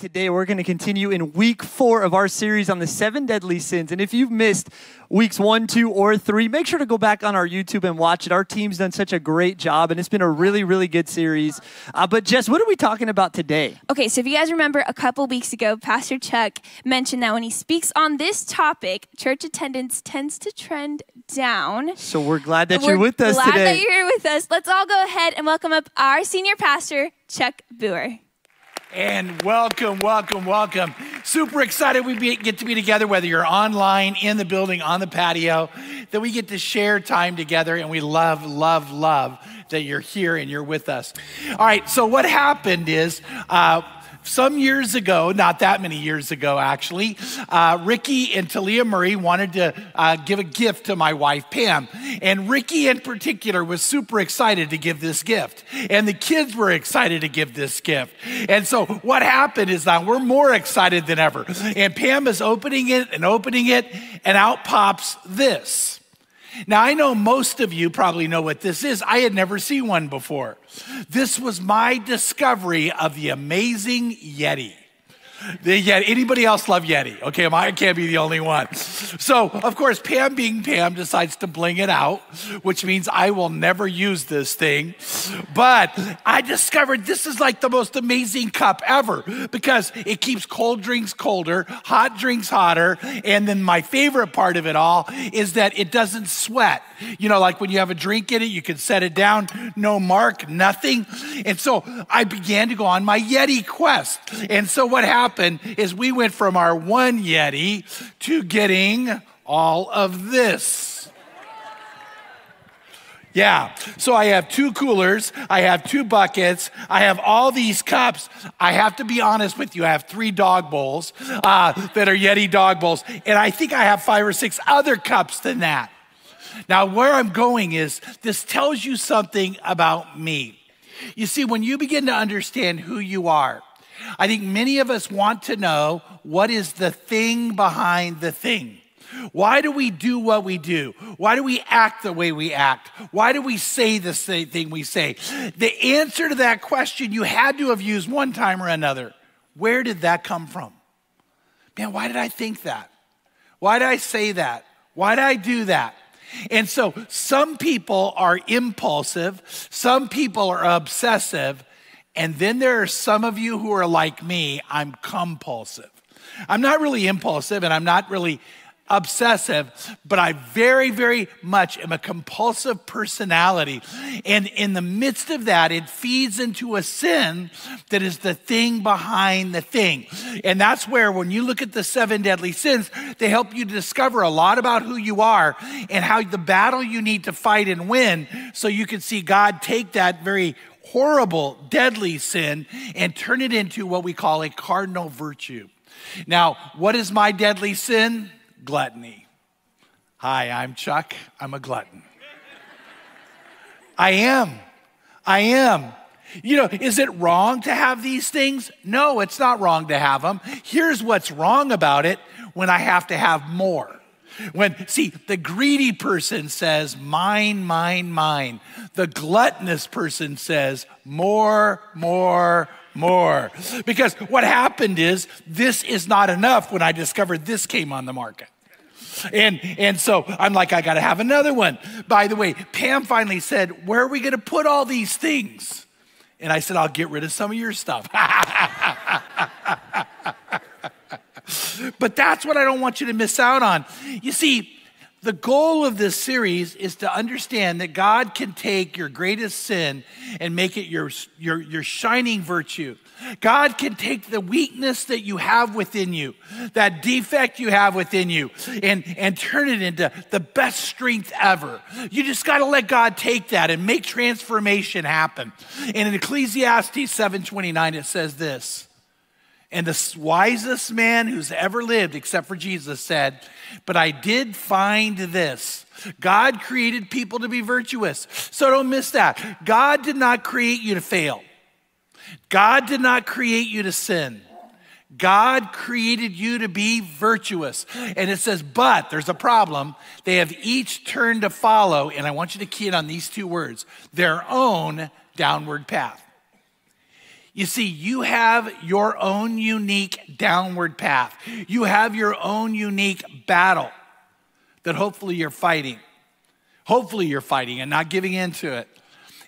today. We're going to continue in week four of our series on the seven deadly sins. And if you've missed weeks one, two, or three, make sure to go back on our YouTube and watch it. Our team's done such a great job, and it's been a really, really good series. Uh, but, Jess, what are we talking about today? Okay, so if you guys remember a couple weeks ago, Pastor Chuck mentioned that when he speaks on this topic, church attendance tends to trend down. So we're glad that We're you're with us glad today. that you're here with us. Let's all go ahead and welcome up our senior pastor, Chuck Booher. And welcome, welcome, welcome. Super excited we be, get to be together, whether you're online, in the building, on the patio, that we get to share time together. And we love, love, love that you're here and you're with us. All right, so what happened is, uh, some years ago, not that many years ago actually, uh, Ricky and Talia Murray wanted to uh, give a gift to my wife Pam. And Ricky in particular was super excited to give this gift. And the kids were excited to give this gift. And so what happened is that we're more excited than ever. And Pam is opening it and opening it, and out pops this. Now, I know most of you probably know what this is. I had never seen one before. This was my discovery of the amazing Yeti. The Yeti. Anybody else love Yeti? Okay, I can't be the only one. So, of course, Pam being Pam decides to bling it out, which means I will never use this thing. But I discovered this is like the most amazing cup ever because it keeps cold drinks colder, hot drinks hotter, and then my favorite part of it all is that it doesn't sweat. You know, like when you have a drink in it, you can set it down, no mark, nothing. And so I began to go on my Yeti quest. And so what happened is we went from our one Yeti to getting all of this. Yeah, so I have two coolers, I have two buckets, I have all these cups. I have to be honest with you, I have three dog bowls uh, that are Yeti dog bowls, and I think I have five or six other cups than that. Now, where I'm going is this tells you something about me. You see, when you begin to understand who you are, I think many of us want to know what is the thing behind the thing. Why do we do what we do? Why do we act the way we act? Why do we say the same thing we say? The answer to that question you had to have used one time or another. Where did that come from? Man, why did I think that? Why did I say that? Why did I do that? And so some people are impulsive, some people are obsessive, and then there are some of you who are like me, I'm compulsive. I'm not really impulsive and I'm not really obsessive, but I very, very much am a compulsive personality. And in the midst of that, it feeds into a sin that is the thing behind the thing. And that's where, when you look at the seven deadly sins, they help you discover a lot about who you are and how the battle you need to fight and win so you can see God take that very horrible, deadly sin and turn it into what we call a cardinal virtue. Now, what is my deadly sin? Gluttony. Hi, I'm Chuck. I'm a glutton. I am. I am. You know, is it wrong to have these things? No, it's not wrong to have them. Here's what's wrong about it when I have to have more. When, see, the greedy person says, mine, mine, mine. The gluttonous person says, more, more, more. Because what happened is, this is not enough when I discovered this came on the market. And, and so I'm like, I got to have another one. By the way, Pam finally said, Where are we to put all these things? And I said, I'll get rid of some of your stuff. but that's what I don't want you to miss out on. You see, the goal of this series is to understand that God can take your greatest sin and make it your, your, your shining virtue. God can take the weakness that you have within you, that defect you have within you, and, and turn it into the best strength ever. You just got to let God take that and make transformation happen. And in Ecclesiastes 7:29 it says this. And the wisest man who's ever lived, except for Jesus, said, But I did find this. God created people to be virtuous. So don't miss that. God did not create you to fail, God did not create you to sin. God created you to be virtuous. And it says, but there's a problem. They have each turned to follow, and I want you to key in on these two words their own downward path. You see, you have your own unique downward path. You have your own unique battle that hopefully you're fighting. Hopefully you're fighting and not giving into it.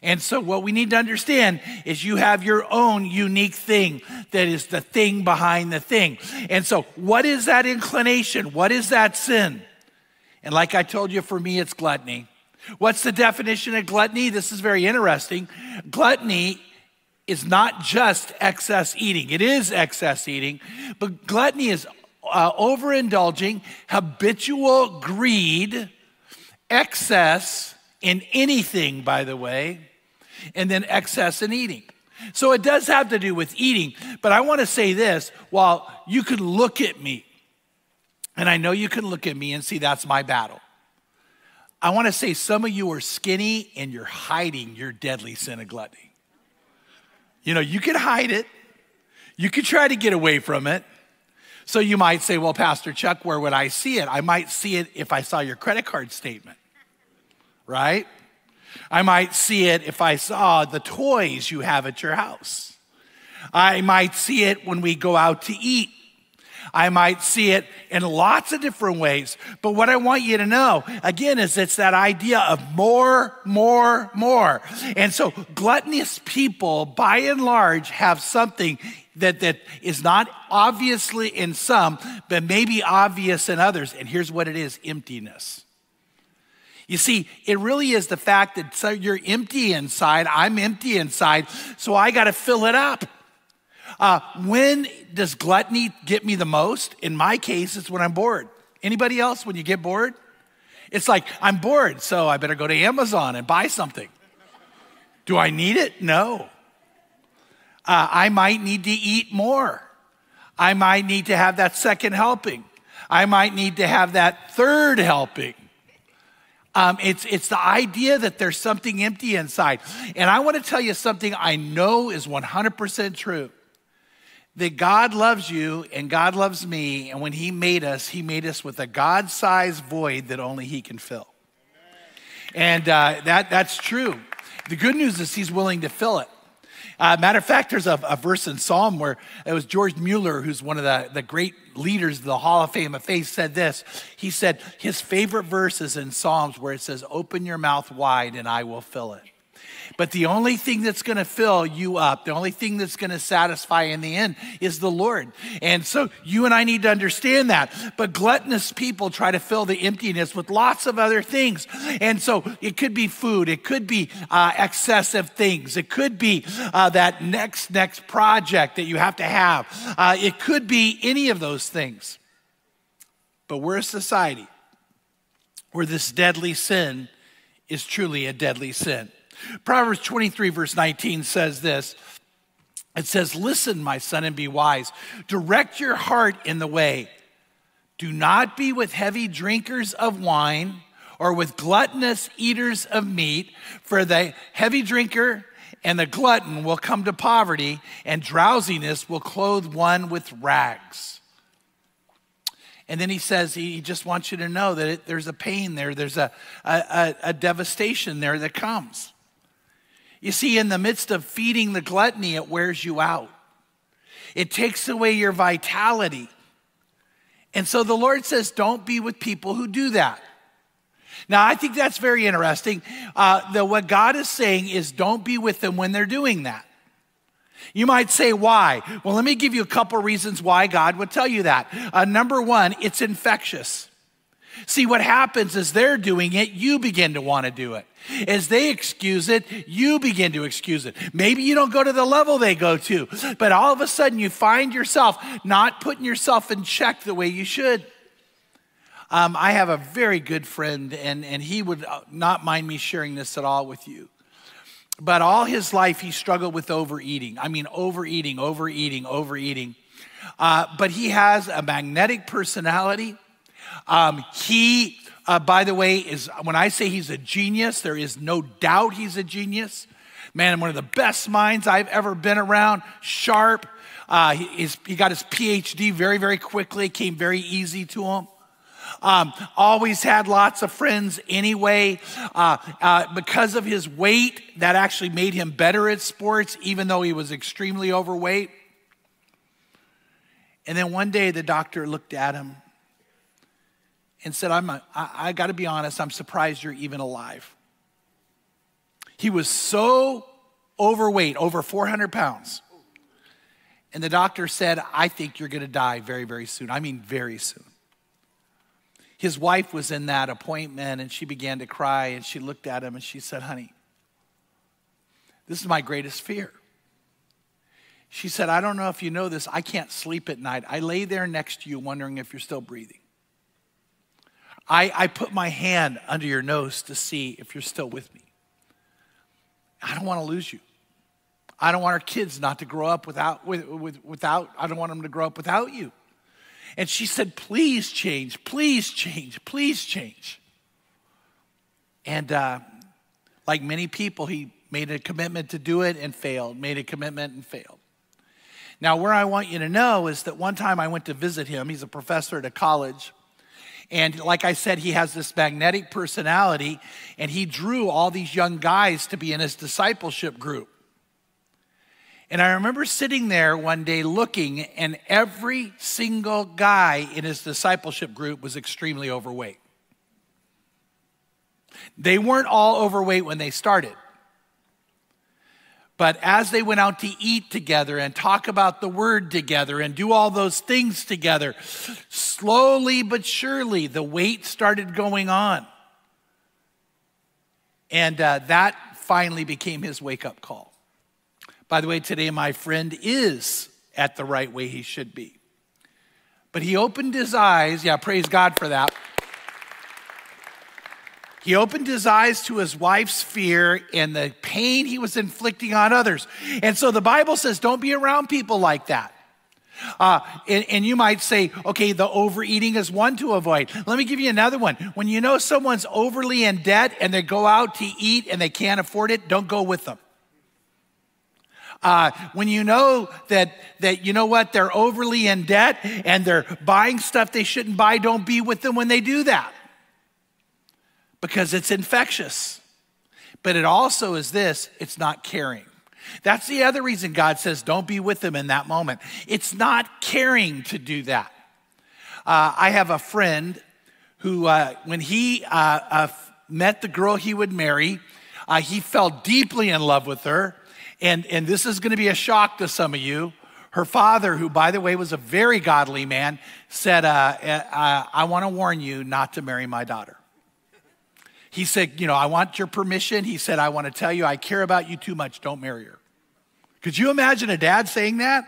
And so, what we need to understand is you have your own unique thing that is the thing behind the thing. And so, what is that inclination? What is that sin? And like I told you, for me, it's gluttony. What's the definition of gluttony? This is very interesting. Gluttony is not just excess eating, it is excess eating, but gluttony is uh, overindulging, habitual greed, excess in anything, by the way, and then excess in eating. So it does have to do with eating, but I want to say this while you can look at me, and I know you can look at me and see that's my battle. I want to say some of you are skinny and you're hiding your deadly sin of gluttony. You know, you could hide it, you could try to get away from it. So you might say, Well, Pastor Chuck, where would I see it? I might see it if I saw your credit card statement, right? I might see it if I saw the toys you have at your house. I might see it when we go out to eat. I might see it in lots of different ways. But what I want you to know, again, is it's that idea of more, more, more. And so gluttonous people, by and large, have something that, that is not obviously in some, but maybe obvious in others. And here's what it is emptiness. You see, it really is the fact that so you're empty inside, I'm empty inside, so I got to fill it up. Uh, when does gluttony get me the most? In my case, it's when I'm bored. Anybody else, when you get bored? It's like, I'm bored, so I better go to Amazon and buy something. Do I need it? No. Uh, I might need to eat more. I might need to have that second helping. I might need to have that third helping. Um, it's, it's the idea that there's something empty inside. And I want to tell you something I know is 100% true that God loves you and God loves me. And when He made us, He made us with a God sized void that only He can fill. And uh, that, that's true. The good news is He's willing to fill it. Uh, matter of fact, there's a, a, verse in Psalm where it was George Mueller, who's one of the, the great leaders of the Hall of Fame of Faith, said this. He said his favorite verse is in Psalms where it says, Open your mouth wide and I will fill it. But the only thing that's going to fill you up, the only thing that's going to satisfy in the end is the Lord. And so you and I need to understand that. But gluttonous people try to fill the emptiness with lots of other things. And so it could be food, it could be uh, excessive things, it could be uh, that next, next project that you have to have, uh, it could be any of those things. But we're a society where this deadly sin is truly a deadly sin. Proverbs 23, verse 19 says this It says, Listen, my son, and be wise. Direct your heart in the way. Do not be with heavy drinkers of wine or with gluttonous eaters of meat, for the heavy drinker and the glutton will come to poverty, and drowsiness will clothe one with rags. And then he says he just wants you to know that it, there's a pain there, there's a, a, a devastation there that comes. You see, in the midst of feeding the gluttony, it wears you out, it takes away your vitality. And so the Lord says, don't be with people who do that. Now, I think that's very interesting. Uh, that what God is saying is don't be with them when they're doing that. You might say, why? Well, let me give you a couple reasons why God would tell you that. Uh, number one, it's infectious. See, what happens is they're doing it, you begin to want to do it. As they excuse it, you begin to excuse it. Maybe you don't go to the level they go to, but all of a sudden you find yourself not putting yourself in check the way you should. Um, I have a very good friend, and, and he would uh, not mind me sharing this at all with you. But all his life, he struggled with overeating. I mean, overeating, overeating, overeating. Uh, but he has a magnetic personality. Um, he uh, by the way, is when I say he's a genius, there is no doubt he's a genius. Man, one of the best minds I've ever been around, sharp. Uh, he, he got his PhD very, very quickly, came very easy to him. Um, always had lots of friends anyway. Uh, uh, because of his weight, that actually made him better at sports, even though he was extremely overweight. And then one day the doctor looked at him and said, I'm a, I, I got to be honest, I'm surprised you're even alive. He was so overweight, over 400 pounds. And the doctor said, I think you're going to die very, very soon. I mean, very soon. His wife was in that appointment and she began to cry and she looked at him and she said, Honey, this is my greatest fear. She said, I don't know if you know this, I can't sleep at night. I lay there next to you wondering if you're still breathing. I, I put my hand under your nose to see if you're still with me. I don't want to lose you. I don't want our kids not to grow up without, with, with, without, I don't want them to grow up without you. And she said, please change, please change, please change. And uh, like many people, he made a commitment to do it and failed, made a commitment and failed. Now, where I want you to know is that one time I went to visit him. He's a professor at a college. And like I said, he has this magnetic personality, and he drew all these young guys to be in his discipleship group. And I remember sitting there one day looking, and every single guy in his discipleship group was extremely overweight. They weren't all overweight when they started. But as they went out to eat together and talk about the word together and do all those things together, slowly but surely the weight started going on. And uh, that finally became his wake up call. By the way, today my friend is at the right way he should be. But he opened his eyes. Yeah, praise God for that. He opened his eyes to his wife's fear and the pain he was inflicting on others. And so the Bible says, don't be around people like that. Uh, and, and, you might say, okay, the overeating is one to avoid. Let me give you another one. When you know someone's overly in debt and they go out to eat and they can't afford it, don't go with them. Uh, when you know that that you know what they're overly in debt and they're buying stuff they shouldn't buy, don't be with them when they do that because it's infectious. But it also is this it's not caring. That's the other reason God says don't be with them in that moment. It's not caring to do that. Uh, I have a friend who, uh, when he uh, uh met the girl he would marry, uh, he fell deeply in love with her. And, and this is going to be a shock to some of you. Her father, who, by the way, was a very godly man, said, uh, I want to warn you not to marry my daughter. He said, You know, I want your permission. He said, I want to tell you, I care about you too much. Don't marry her. Could you imagine a dad saying that?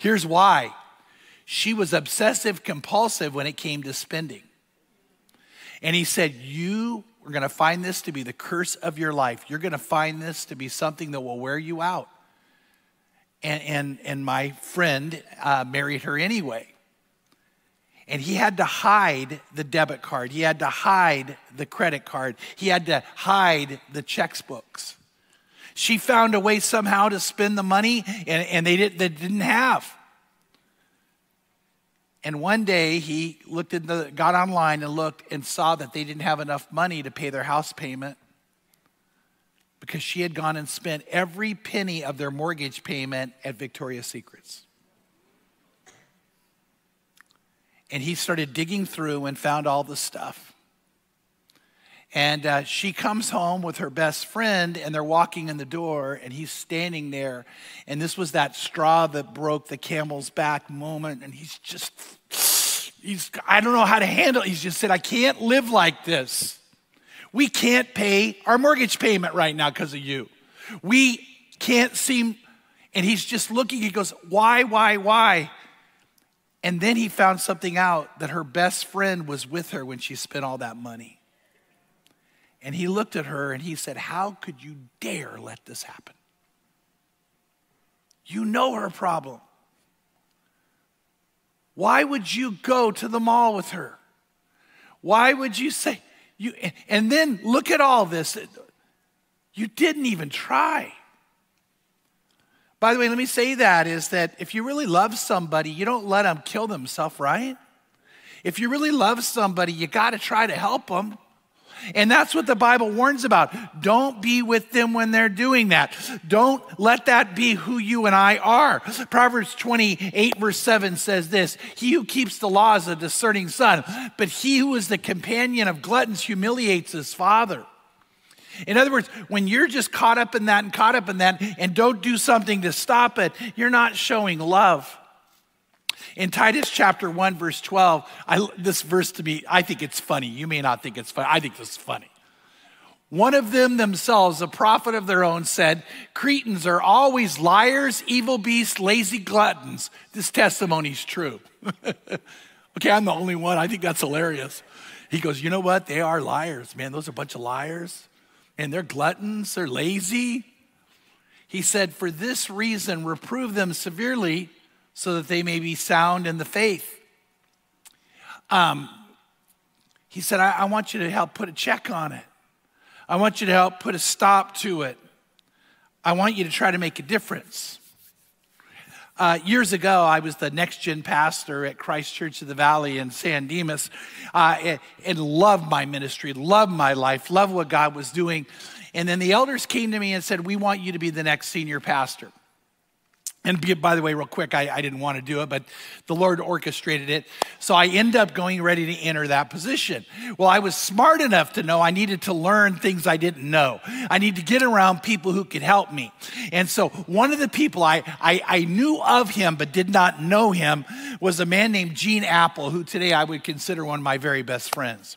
Here's why she was obsessive compulsive when it came to spending. And he said, You are going to find this to be the curse of your life. You're going to find this to be something that will wear you out. And, and, and my friend uh, married her anyway. And he had to hide the debit card. He had to hide the credit card. He had to hide the checkbooks. She found a way somehow to spend the money, and, and they, did, they didn't have. And one day he looked at the, got online and looked and saw that they didn't have enough money to pay their house payment because she had gone and spent every penny of their mortgage payment at Victoria's Secrets. And he started digging through and found all the stuff. And uh, she comes home with her best friend, and they're walking in the door, and he's standing there. And this was that straw that broke the camel's back moment. And he's just, he's, I don't know how to handle it. He's just said, I can't live like this. We can't pay our mortgage payment right now because of you. We can't seem, and he's just looking, he goes, Why, why, why? And then he found something out that her best friend was with her when she spent all that money. And he looked at her and he said, How could you dare let this happen? You know her problem. Why would you go to the mall with her? Why would you say, you, and then look at all this. You didn't even try. By the way, let me say that is that if you really love somebody, you don't let them kill themselves, right? If you really love somebody, you got to try to help them. And that's what the Bible warns about. Don't be with them when they're doing that. Don't let that be who you and I are. Proverbs 28, verse 7 says this He who keeps the law is a discerning son, but he who is the companion of gluttons humiliates his father. In other words, when you're just caught up in that and caught up in that and don't do something to stop it, you're not showing love. In Titus chapter 1, verse 12, I, this verse to me, I think it's funny. You may not think it's funny. I think this is funny. One of them themselves, a prophet of their own, said, Cretans are always liars, evil beasts, lazy gluttons. This testimony is true. okay, I'm the only one. I think that's hilarious. He goes, You know what? They are liars, man. Those are a bunch of liars. And they're gluttons, they're lazy. He said, For this reason, reprove them severely so that they may be sound in the faith. Um, he said, I, I want you to help put a check on it. I want you to help put a stop to it. I want you to try to make a difference. Uh, years ago, I was the next gen pastor at Christ Church of the Valley in San Dimas uh, and, and loved my ministry, loved my life, loved what God was doing. And then the elders came to me and said, We want you to be the next senior pastor. And by the way, real quick, I, I, didn't want to do it, but the Lord orchestrated it. So I end up going ready to enter that position. Well, I was smart enough to know I needed to learn things I didn't know. I need to get around people who could help me. And so one of the people I, I, I knew of him but did not know him was a man named Gene Appel, who today I would consider one of my very best friends.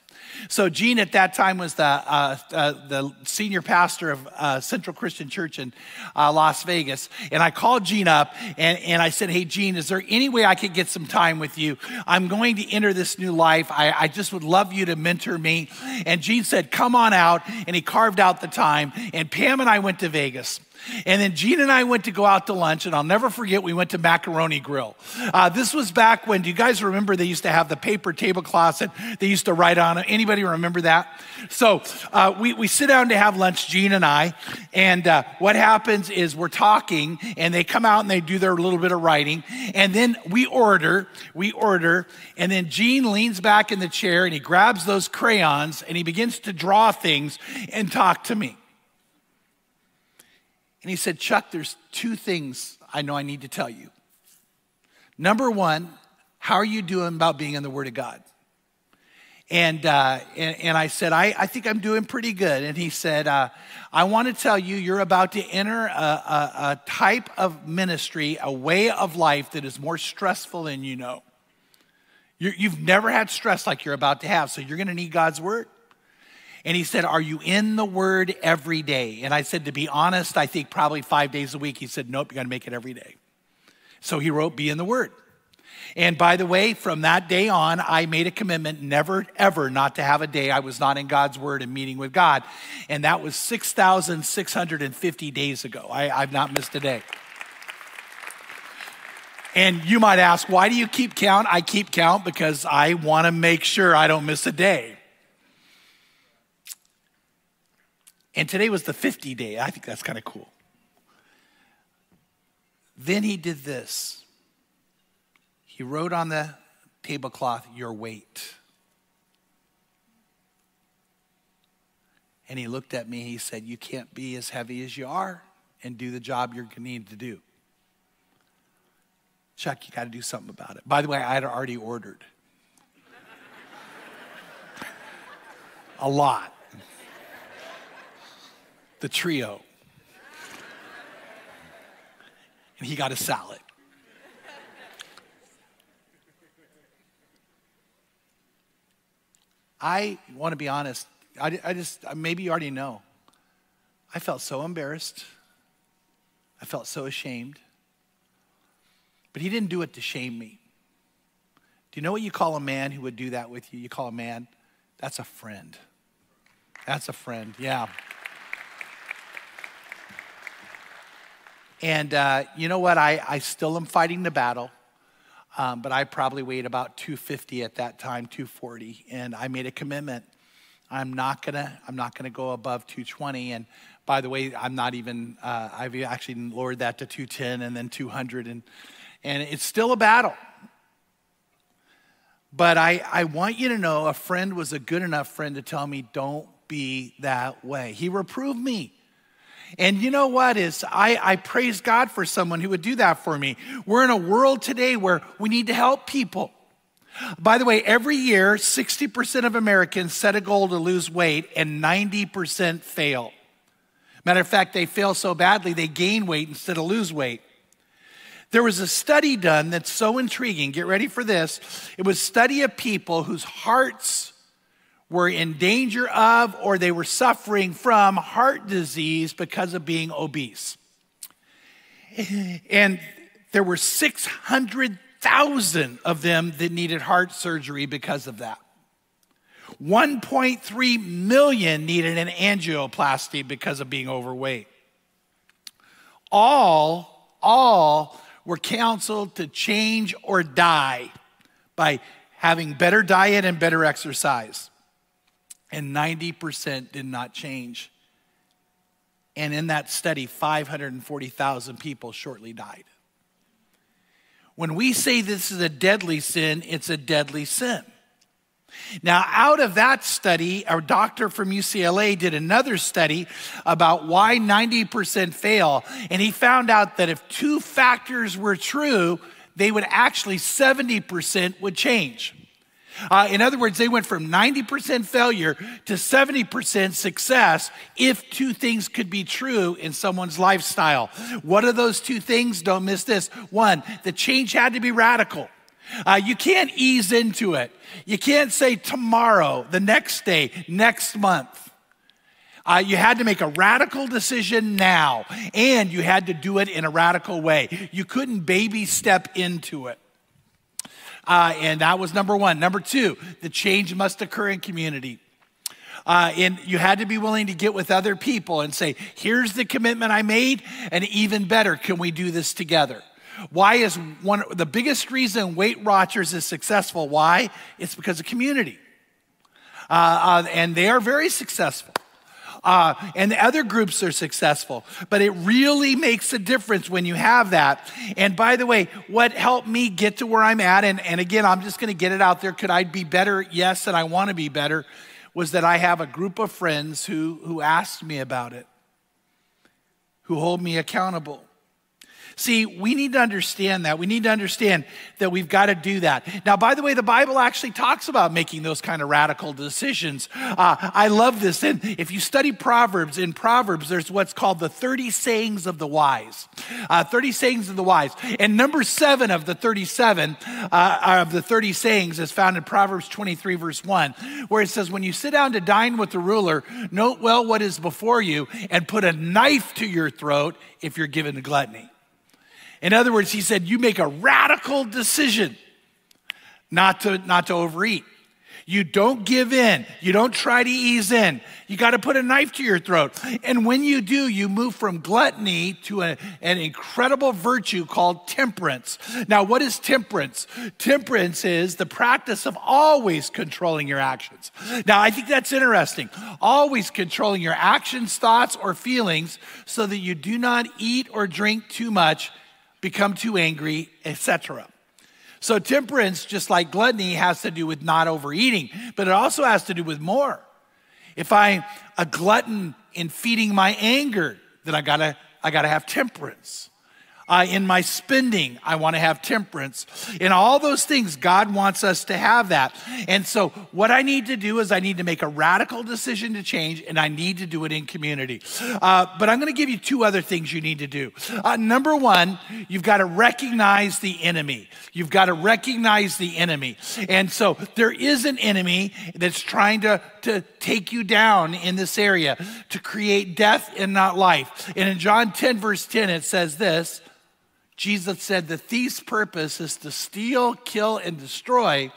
So Gene at that time was the, uh, uh, the senior pastor of uh, Central Christian Church in uh, Las Vegas. And I called Gene up and, and I said, hey, Gene, is there any way I could get some time with you? I'm going to enter this new life. I, I just would love you to mentor me. And Gene said, come on out. And he carved out the time. And Pam and I went to Vegas. And then Gene and I went to go out to lunch, and I'll never forget, we went to Macaroni Grill. Uh, this was back when, do you guys remember they used to have the paper tablecloths that they used to write on it? Anybody remember that? So uh, we, we sit down to have lunch, Gene and I, and uh, what happens is we're talking, and they come out and they do their little bit of writing, and then we order, we order, and then Gene leans back in the chair and he grabs those crayons and he begins to draw things and talk to me. And he said, Chuck, there's two things I know I need to tell you. Number one, how are you doing about being in the Word of God? And, uh, and, and, I said, I, I think I'm doing pretty good. And he said, uh, I want to tell you, you're about to enter a, a, a type of ministry, a way of life that is more stressful than you know. you you've never had stress like you're about to have, so you're going to need God's Word. And he said, Are you in the word every day? And I said, To be honest, I think probably five days a week. He said, Nope, you got to make it every day. So he wrote, Be in the word. And by the way, from that day on, I made a commitment never, ever not to have a day I was not in God's word and meeting with God. And that was 6,650 days ago. I, I've not missed a day. And you might ask, why do you keep count? I keep count because I want to make sure I don't miss a day. And today was the 50 day. I think that's kind of cool. Then he did this. He wrote on the tablecloth, Your weight. And he looked at me. He said, You can't be as heavy as you are and do the job you're going to need to do. Chuck, you got to do something about it. By the way, I had already ordered a lot the trio. And he got a salad. I want to be honest. I, I just, maybe you already know. I felt so embarrassed. I felt so ashamed. But he didn't do it to shame me. Do you know what you call a man who would do that with you? You call a man, that's a friend. That's a friend, yeah. And uh, you know what? I, I still am fighting the battle. Um, but I probably weighed about 250 at that time, 240. And I made a commitment. I'm not gonna, I'm not gonna go above 220. And by the way, I'm not even, uh, I've actually lowered that to 210 and then 200. And, and it's still a battle. But I, I want you to know a friend was a good enough friend to tell me, don't be that way. He reproved me. And you know what is I, I praise God for someone who would do that for me. We're in a world today where we need to help people. By the way, every year, 60% of Americans set a goal to lose weight and 90% fail. Matter of fact, they fail so badly they gain weight instead of lose weight. There was a study done that's so intriguing. Get ready for this. It was study of people whose hearts were in danger of or they were suffering from heart disease because of being obese. And there were 600,000 of them that needed heart surgery because of that. 1.3 million needed an angioplasty because of being overweight. All, all were counseled to change or die by having better diet and better exercise and 90% did not change. And in that study, 540,000 people shortly died. When we say this is a deadly sin, it's a deadly sin. Now, out of that study, our doctor from UCLA did another study about why 90% fail, and he found out that if two factors were true, they would actually 70% would change. Uh, in other words, they went from 90% failure to 70% success if two things could be true in someone's lifestyle. What are those two things? Don't miss this. One, the change had to be radical. Uh, you can't ease into it. You can't say tomorrow, the next day, next month. Uh, you had to make a radical decision now, and you had to do it in a radical way. You couldn't baby step into it. Uh, and that was number one. Number two, the change must occur in community. Uh, and you had to be willing to get with other people and say, here's the commitment I made, and even better, can we do this together? Why is one the biggest reason Weight Watchers is successful? Why? It's because of community. Uh, uh, and they are very successful uh, and the other groups are successful. But it really makes a difference when you have that. And by the way, what helped me get to where I'm at, and, and again, I'm just going to get it out there. Could I be better? Yes, and I want to be better. Was that I have a group of friends who, who asked me about it, who hold me accountable. See, we need to understand that. We need to understand that we've got to do that. Now, by the way, the Bible actually talks about making those kind of radical decisions. Uh, I love this. And if you study Proverbs, in Proverbs, there's what's called the 30 sayings of the wise. Uh, 30 sayings of the wise. And number seven of the 37 uh, of the 30 sayings is found in Proverbs 23, verse 1, where it says, When you sit down to dine with the ruler, note well what is before you and put a knife to your throat if you're given to gluttony. In other words, he said, you make a radical decision not to, not to overeat. You don't give in. You don't try to ease in. You got to put a knife to your throat. And when you do, you move from gluttony to a, an incredible virtue called temperance. Now, what is temperance? Temperance is the practice of always controlling your actions. Now, I think that's interesting. Always controlling your actions, thoughts, or feelings so that you do not eat or drink too much become too angry, etc. So, temperance, just like gluttony, has to do with not overeating, but it also has to do with more. If I'm a glutton in feeding my anger, then I gotta, I gotta have temperance. Uh, in my spending, I want to have temperance. In all those things, God wants us to have that. And so, what I need to do is I need to make a radical decision to change, and I need to do it in community. Uh, but I'm going to give you two other things you need to do. Uh, number one, you've got to recognize the enemy. You've got to recognize the enemy. And so, there is an enemy that's trying to, to take you down in this area to create death and not life. And in John 10, verse 10, it says this. Jesus said, The thief's purpose is to steal, kill, and destroy.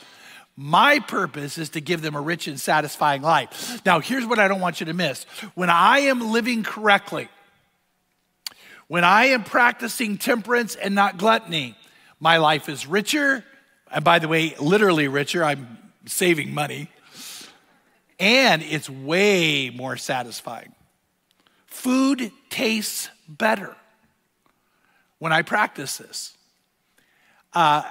My purpose is to give them a rich and satisfying life. Now, here's what I don't want you to miss. When I am living correctly, when I am practicing temperance and not gluttony, my life is richer. And by the way, literally richer, I'm saving money. And it's way more satisfying. Food tastes better when I practice this. Uh,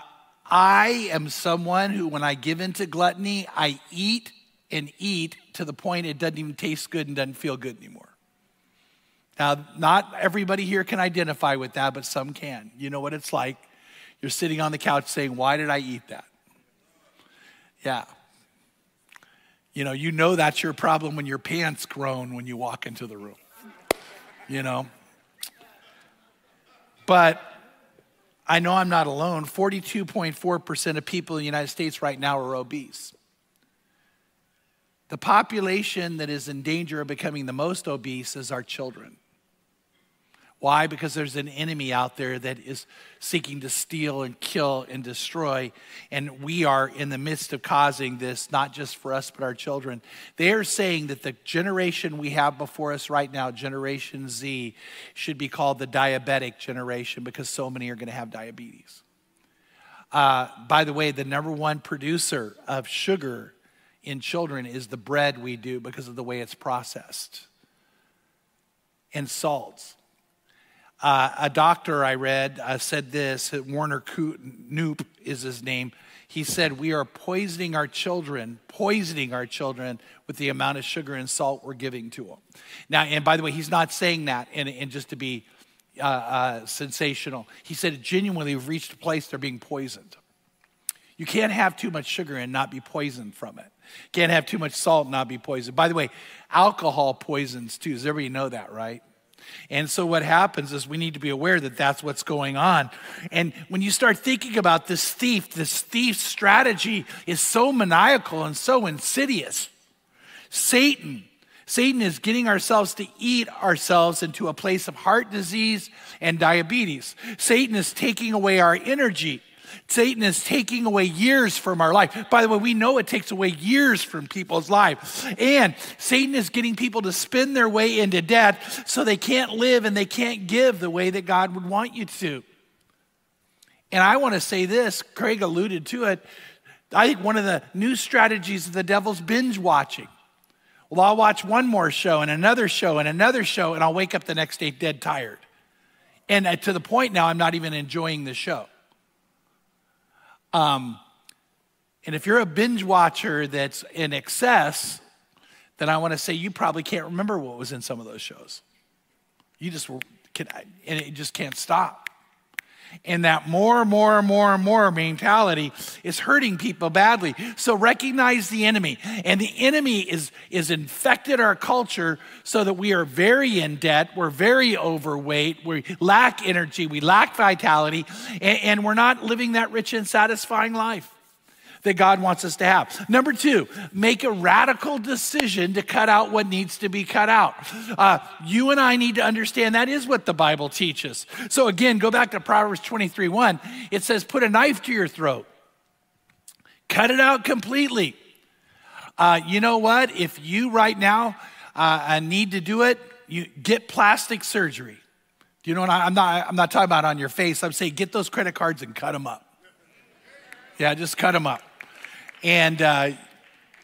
I am someone who, when I give into gluttony, I eat and eat to the point it doesn't even taste good and doesn't feel good anymore. Now, not everybody here can identify with that, but some can. You know what it's like. You're sitting on the couch saying, Why did I eat that? Yeah. You know, you know that's your problem when your pants groan when you walk into the room. You know? But I know I'm not alone. 42.4% of people in the United States right now are obese. The population that is in danger of becoming the most obese is our children. Why? Because there's an enemy out there that is seeking to steal and kill and destroy. And we are in the midst of causing this, not just for us, but our children. They are saying that the generation we have before us right now, Generation Z, should be called the diabetic generation because so many are going to have diabetes. Uh, by the way, the number one producer of sugar in children is the bread we do because of the way it's processed and salts. Uh, a doctor I read uh, said this, Warner Knoop is his name. He said, We are poisoning our children, poisoning our children with the amount of sugar and salt we're giving to them. Now, and by the way, he's not saying that, and, and just to be uh, uh sensational, he said, genuinely, we've reached a place they're being poisoned. You can't have too much sugar and not be poisoned from it. Can't have too much salt and not be poisoned. By the way, alcohol poisons too. Does everybody know that, right? And so what happens is we need to be aware that that's what's going on. And when you start thinking about this thief, this thief's strategy is so maniacal and so insidious. Satan, Satan is getting ourselves to eat ourselves into a place of heart disease and diabetes. Satan is taking away our energy. Satan is taking away years from our life. By the way, we know it takes away years from people's lives. And Satan is getting people to spin their way into death so they can't live and they can't give the way that God would want you to. And I want to say this, Craig alluded to it. I think one of the new strategies of the devil's binge watching. Well, I'll watch one more show and another show and another show, and I'll wake up the next day dead tired. And uh, to the point now, I'm not even enjoying the show. Um, and if you're a binge watcher that's in excess, then I want to say you probably can't remember what was in some of those shows. You just can, and it just can't stop. And that more, and more, and more, and more mentality is hurting people badly. So recognize the enemy. And the enemy is, is infected our culture so that we are very in debt, we're very overweight, we lack energy, we lack vitality, and, and we're not living that rich and satisfying life that God wants us to have. Number two, make a radical decision to cut out what needs to be cut out. Uh, you and I need to understand that is what the Bible teaches. So again, go back to Proverbs 23 1. It says, put a knife to your throat, cut it out completely. Uh, you know what? If you right now uh, need to do it, you get plastic surgery. Do you know what I, I'm not? I'm not talking about on your face. I'm saying get those credit cards and cut them up. Yeah, just cut them up. And, uh,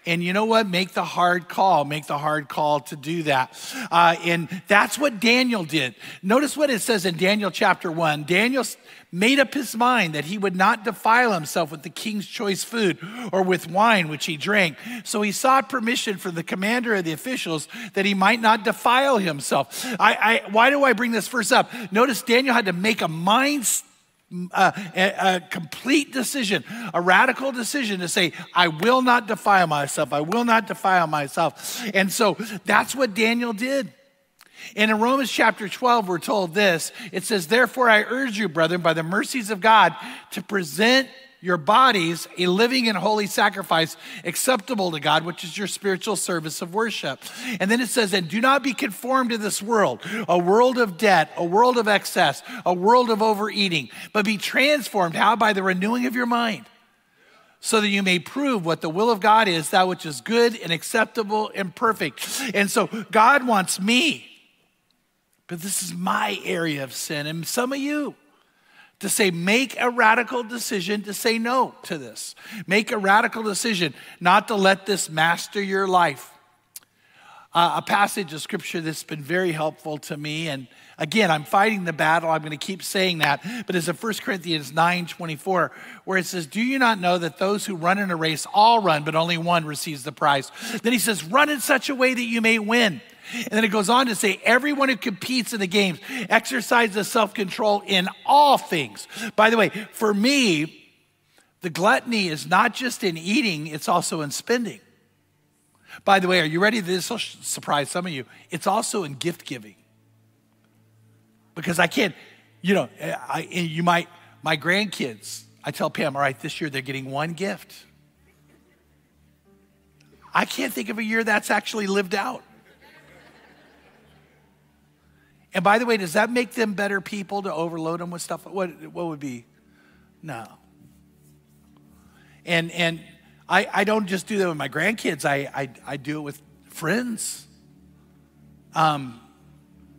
and you know what? Make the hard call. Make the hard call to do that. Uh, and that's what Daniel did. Notice what it says in Daniel chapter 1. Daniel made up his mind that he would not defile himself with the king's choice food or with wine which he drank. So he sought permission from the commander of the officials that he might not defile himself. I, I, why do I bring this verse up? Notice Daniel had to make a mind Uh, a, a, complete decision, a radical decision to say, I will not defile myself. I will not defile myself. And so that's what Daniel did. And in Romans chapter 12, we're told this it says, Therefore, I urge you, brethren, by the mercies of God, to present your bodies a living and holy sacrifice acceptable to God, which is your spiritual service of worship. And then it says, and do not be conformed to this world, a world of debt, a world of excess, a world of overeating, but be transformed. How? By the renewing of your mind. So that you may prove what the will of God is, that which is good and acceptable and perfect. And so God wants me, but this is my area of sin, and some of you to say, make a radical decision to say no to this. Make a radical decision not to let this master your life. Uh, a passage of scripture that's been very helpful to me and Again, I'm fighting the battle. I'm going to keep saying that. But it's in 1 Corinthians 9 24, where it says, Do you not know that those who run in a race all run, but only one receives the prize? Then he says, Run in such a way that you may win. And then it goes on to say, everyone who competes in the games exercises self control in all things. By the way, for me, the gluttony is not just in eating, it's also in spending. By the way, are you ready? This will surprise some of you. It's also in gift giving. Because I can't, you know, eh, I, eh, you might, my grandkids, I tell Pam, all right, this year they're getting one gift. I can't think of a year that's actually lived out. And by the way, does that make them better people to overload them with stuff? What, what would be? No. And, and I, I don't just do that with my grandkids, I, I, I do it with friends. Um,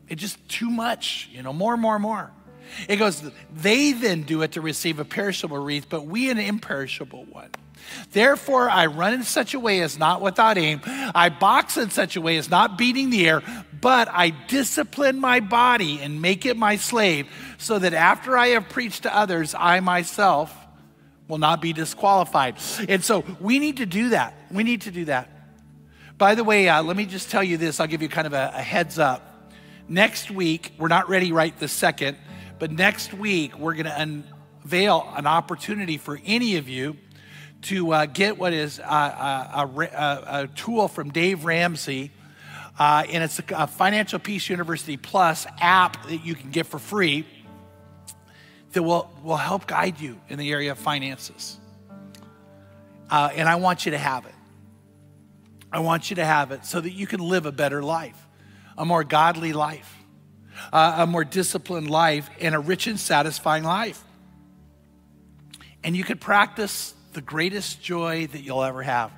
it's just too much, you know, more more more. It goes, they then do it to receive a perishable wreath, but we an imperishable one. Therefore, I run in such a way as not without aim. I box in such a way as not beating the air, but I discipline my body and make it my slave, so that after I have preached to others, I myself will not be disqualified. And so we need to do that. We need to do that. By the way, uh, let me just tell you this. I'll give you kind of a, a heads up. Next week, we're not ready right this second, but next week, we're going to unveil an opportunity for any of you to uh, get what is uh, uh, a, a, a, tool from Dave Ramsey. Uh, and it's a, Financial Peace University Plus app that you can get for free that will, will help guide you in the area of finances. Uh, and I want you to have it. I want you to have it so that you can live a better life, a more godly life, uh, a more disciplined life, and a rich and satisfying life. And you could practice the greatest joy that you'll ever have.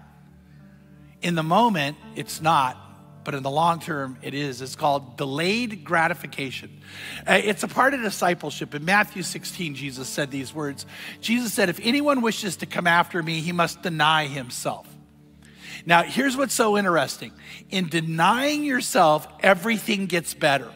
In the moment, it's not, but in the long term, it is. It's called delayed gratification. Uh, it's a part of discipleship. In Matthew 16, Jesus said these words Jesus said, If anyone wishes to come after me, he must deny himself. Now, here's what's so interesting in denying yourself, everything gets better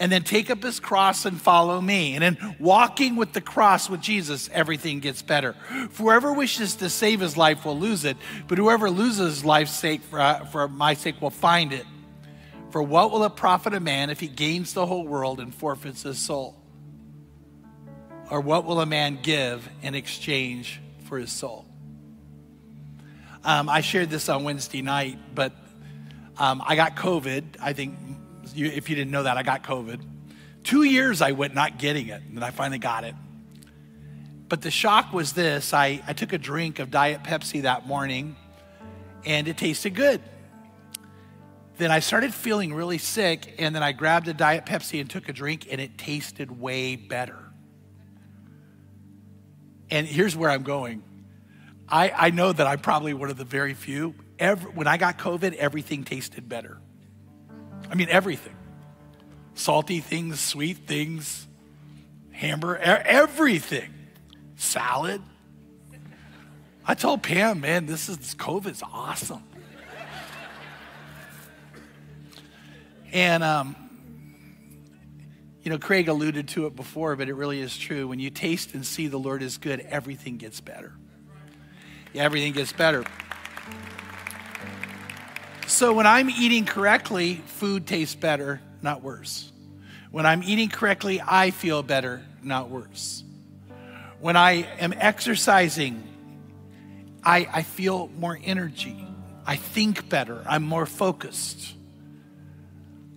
and then take up his cross and follow me. And in walking with the cross with Jesus, everything gets better. For whoever wishes to save his life will lose it, but whoever loses his life's sake for, uh, for my sake will find it. For what will it profit a man if he gains the whole world and forfeits his soul? Or what will a man give in exchange for his soul? Um, I shared this on Wednesday night, but um, I got COVID, I think you, if you didn't know that, I got COVID. Two years I went not getting it, and then I finally got it. But the shock was this I, I took a drink of Diet Pepsi that morning, and it tasted good. Then I started feeling really sick, and then I grabbed a Diet Pepsi and took a drink, and it tasted way better. And here's where I'm going. I, I know that I'm probably one of the very few. Every, when I got COVID, everything tasted better. I mean, everything salty things, sweet things, hamburger, everything, salad. I told Pam, man, this is COVID's awesome. and, um, you know, Craig alluded to it before, but it really is true. When you taste and see the Lord is good, everything gets better. Yeah, everything gets better. So when I'm eating correctly, food tastes better, not worse. When I'm eating correctly, I feel better, not worse. When I am exercising, I, I feel more energy. I think better. I'm more focused.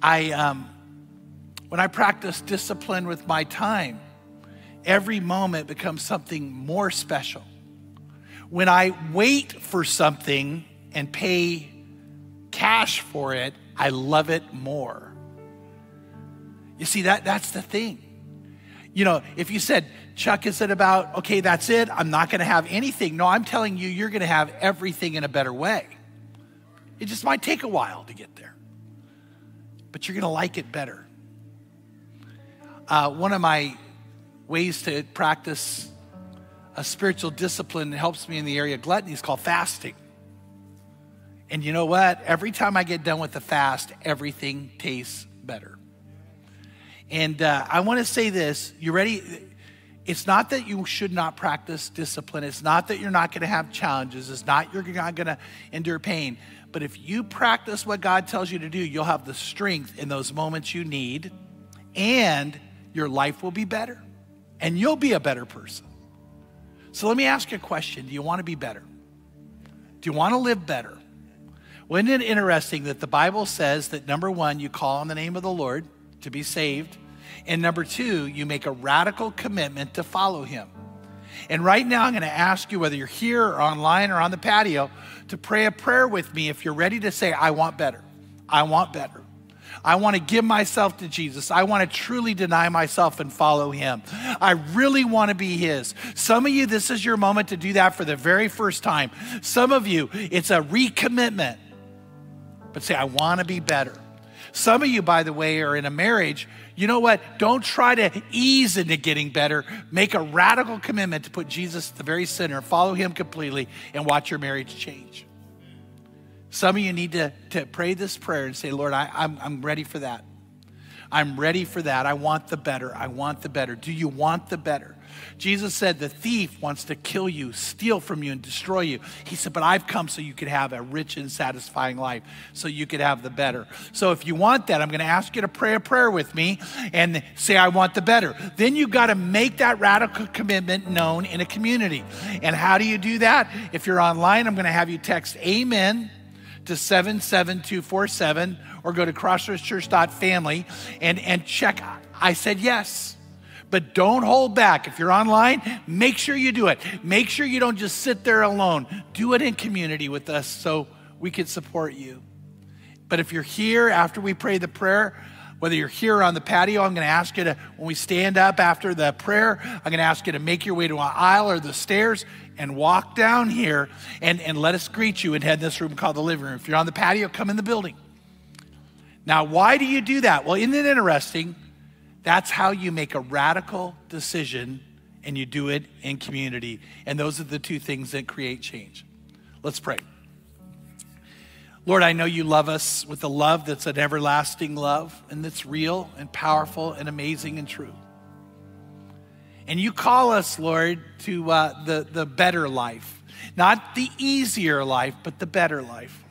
I, um, when I practice discipline with my time, every moment becomes something more special. When I wait for something and pay cash for it, I love it more. You see, that, that's the thing. You know, if you said, Chuck, is it about, okay, that's it, I'm not to have anything. No, I'm telling you, you're to have everything in a better way. It just might take a while to get there, but you're to like it better. Uh, one of my ways to practice a spiritual discipline that helps me in the area of gluttony is called fasting. And you know what? Every time I get done with the fast, everything tastes better. And uh, I want to say this. You ready? It's not that you should not practice discipline. It's not that you're not going to have challenges. It's not you're not going to endure pain. But if you practice what God tells you to do, you'll have the strength in those moments you need, and your life will be better, and you'll be a better person. So let me ask you a question Do you want to be better? Do you want to live better? Well, isn't it interesting that the Bible says that number one, you call on the name of the Lord to be saved, and number two, you make a radical commitment to follow him. And right now, I'm going to ask you whether you're here or online or on the patio to pray a prayer with me if you're ready to say, I want better. I want better. I want to give myself to Jesus. I want to truly deny myself and follow him. I really want to be his. Some of you, this is your moment to do that for the very first time. Some of you, it's a recommitment. But say, I want to be better. Some of you, by the way, are in a marriage. You know what? Don't try to ease into getting better. Make a radical commitment to put Jesus at the very center, follow him completely, and watch your marriage change. Some of you need to, to pray this prayer and say, Lord, I, I'm, I'm ready for that. I'm ready for that. I want the better. I want the better. Do you want the better? Jesus said, The thief wants to kill you, steal from you, and destroy you. He said, But I've come so you could have a rich and satisfying life, so you could have the better. So if you want that, I'm going to ask you to pray a prayer with me and say, I want the better. Then you've got to make that radical commitment known in a community. And how do you do that? If you're online, I'm going to have you text Amen to 77247 or go to crossroadschurch.family and, and check. I said yes. But don't hold back. If you're online, make sure you do it. Make sure you don't just sit there alone. Do it in community with us so we can support you. But if you're here after we pray the prayer, whether you're here on the patio, I'm going to ask you to, when we stand up after the prayer, I'm going to ask you to make your way to an aisle or the stairs and walk down here and, and let us greet you and head in this room called the living room. If you're on the patio, come in the building. Now, why do you do that? Well, isn't it interesting? That's how you make a radical decision and you do it in community. And those are the two things that create change. Let's pray. Lord, I know you love us with a love that's an everlasting love and that's real and powerful and amazing and true. And you call us, Lord, to uh, the, the better life, not the easier life, but the better life.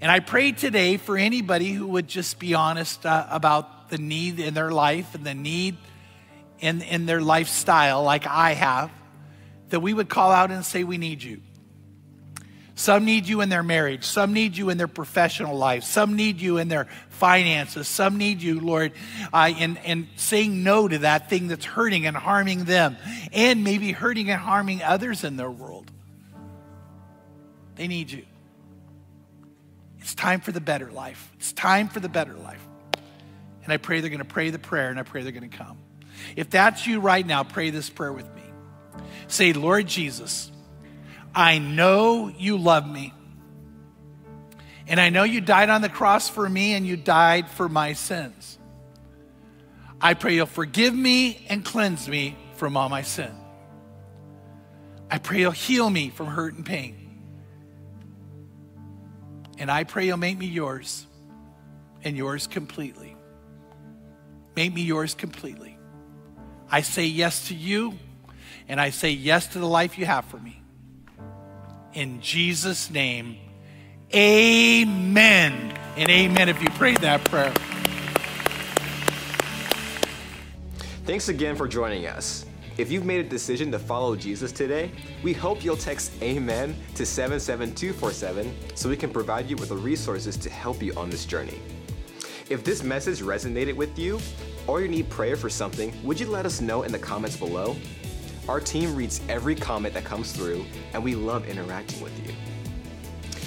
And I pray today for anybody who would just be honest uh, about the need in their life and the need in, in their lifestyle, like I have, that we would call out and say, We need you. Some need you in their marriage. Some need you in their professional life. Some need you in their finances. Some need you, Lord, uh, in, in saying no to that thing that's hurting and harming them and maybe hurting and harming others in their world. They need you. It's time for the better life. It's time for the better life. And I pray they're going to pray the prayer and I pray they're going to come. If that's you right now, pray this prayer with me. Say, Lord Jesus, I know you love me. And I know you died on the cross for me and you died for my sins. I pray you'll forgive me and cleanse me from all my sin. I pray you'll heal me from hurt and pain. And I pray you'll make me yours and yours completely. Make me yours completely. I say yes to you, and I say yes to the life you have for me. In Jesus' name, amen. And amen if you prayed that prayer. Thanks again for joining us. If you've made a decision to follow Jesus today, we hope you'll text Amen to 77247 so we can provide you with the resources to help you on this journey. If this message resonated with you, or you need prayer for something, would you let us know in the comments below? Our team reads every comment that comes through, and we love interacting with you.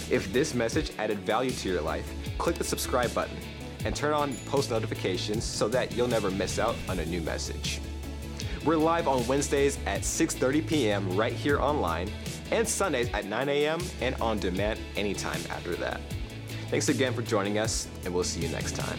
If this message added value to your life, click the subscribe button and turn on post notifications so that you'll never miss out on a new message. We're live on Wednesdays at 6:30 p.m. right here online, and Sundays at 9 a.m. and on demand anytime after that. Thanks again for joining us, and we'll see you next time.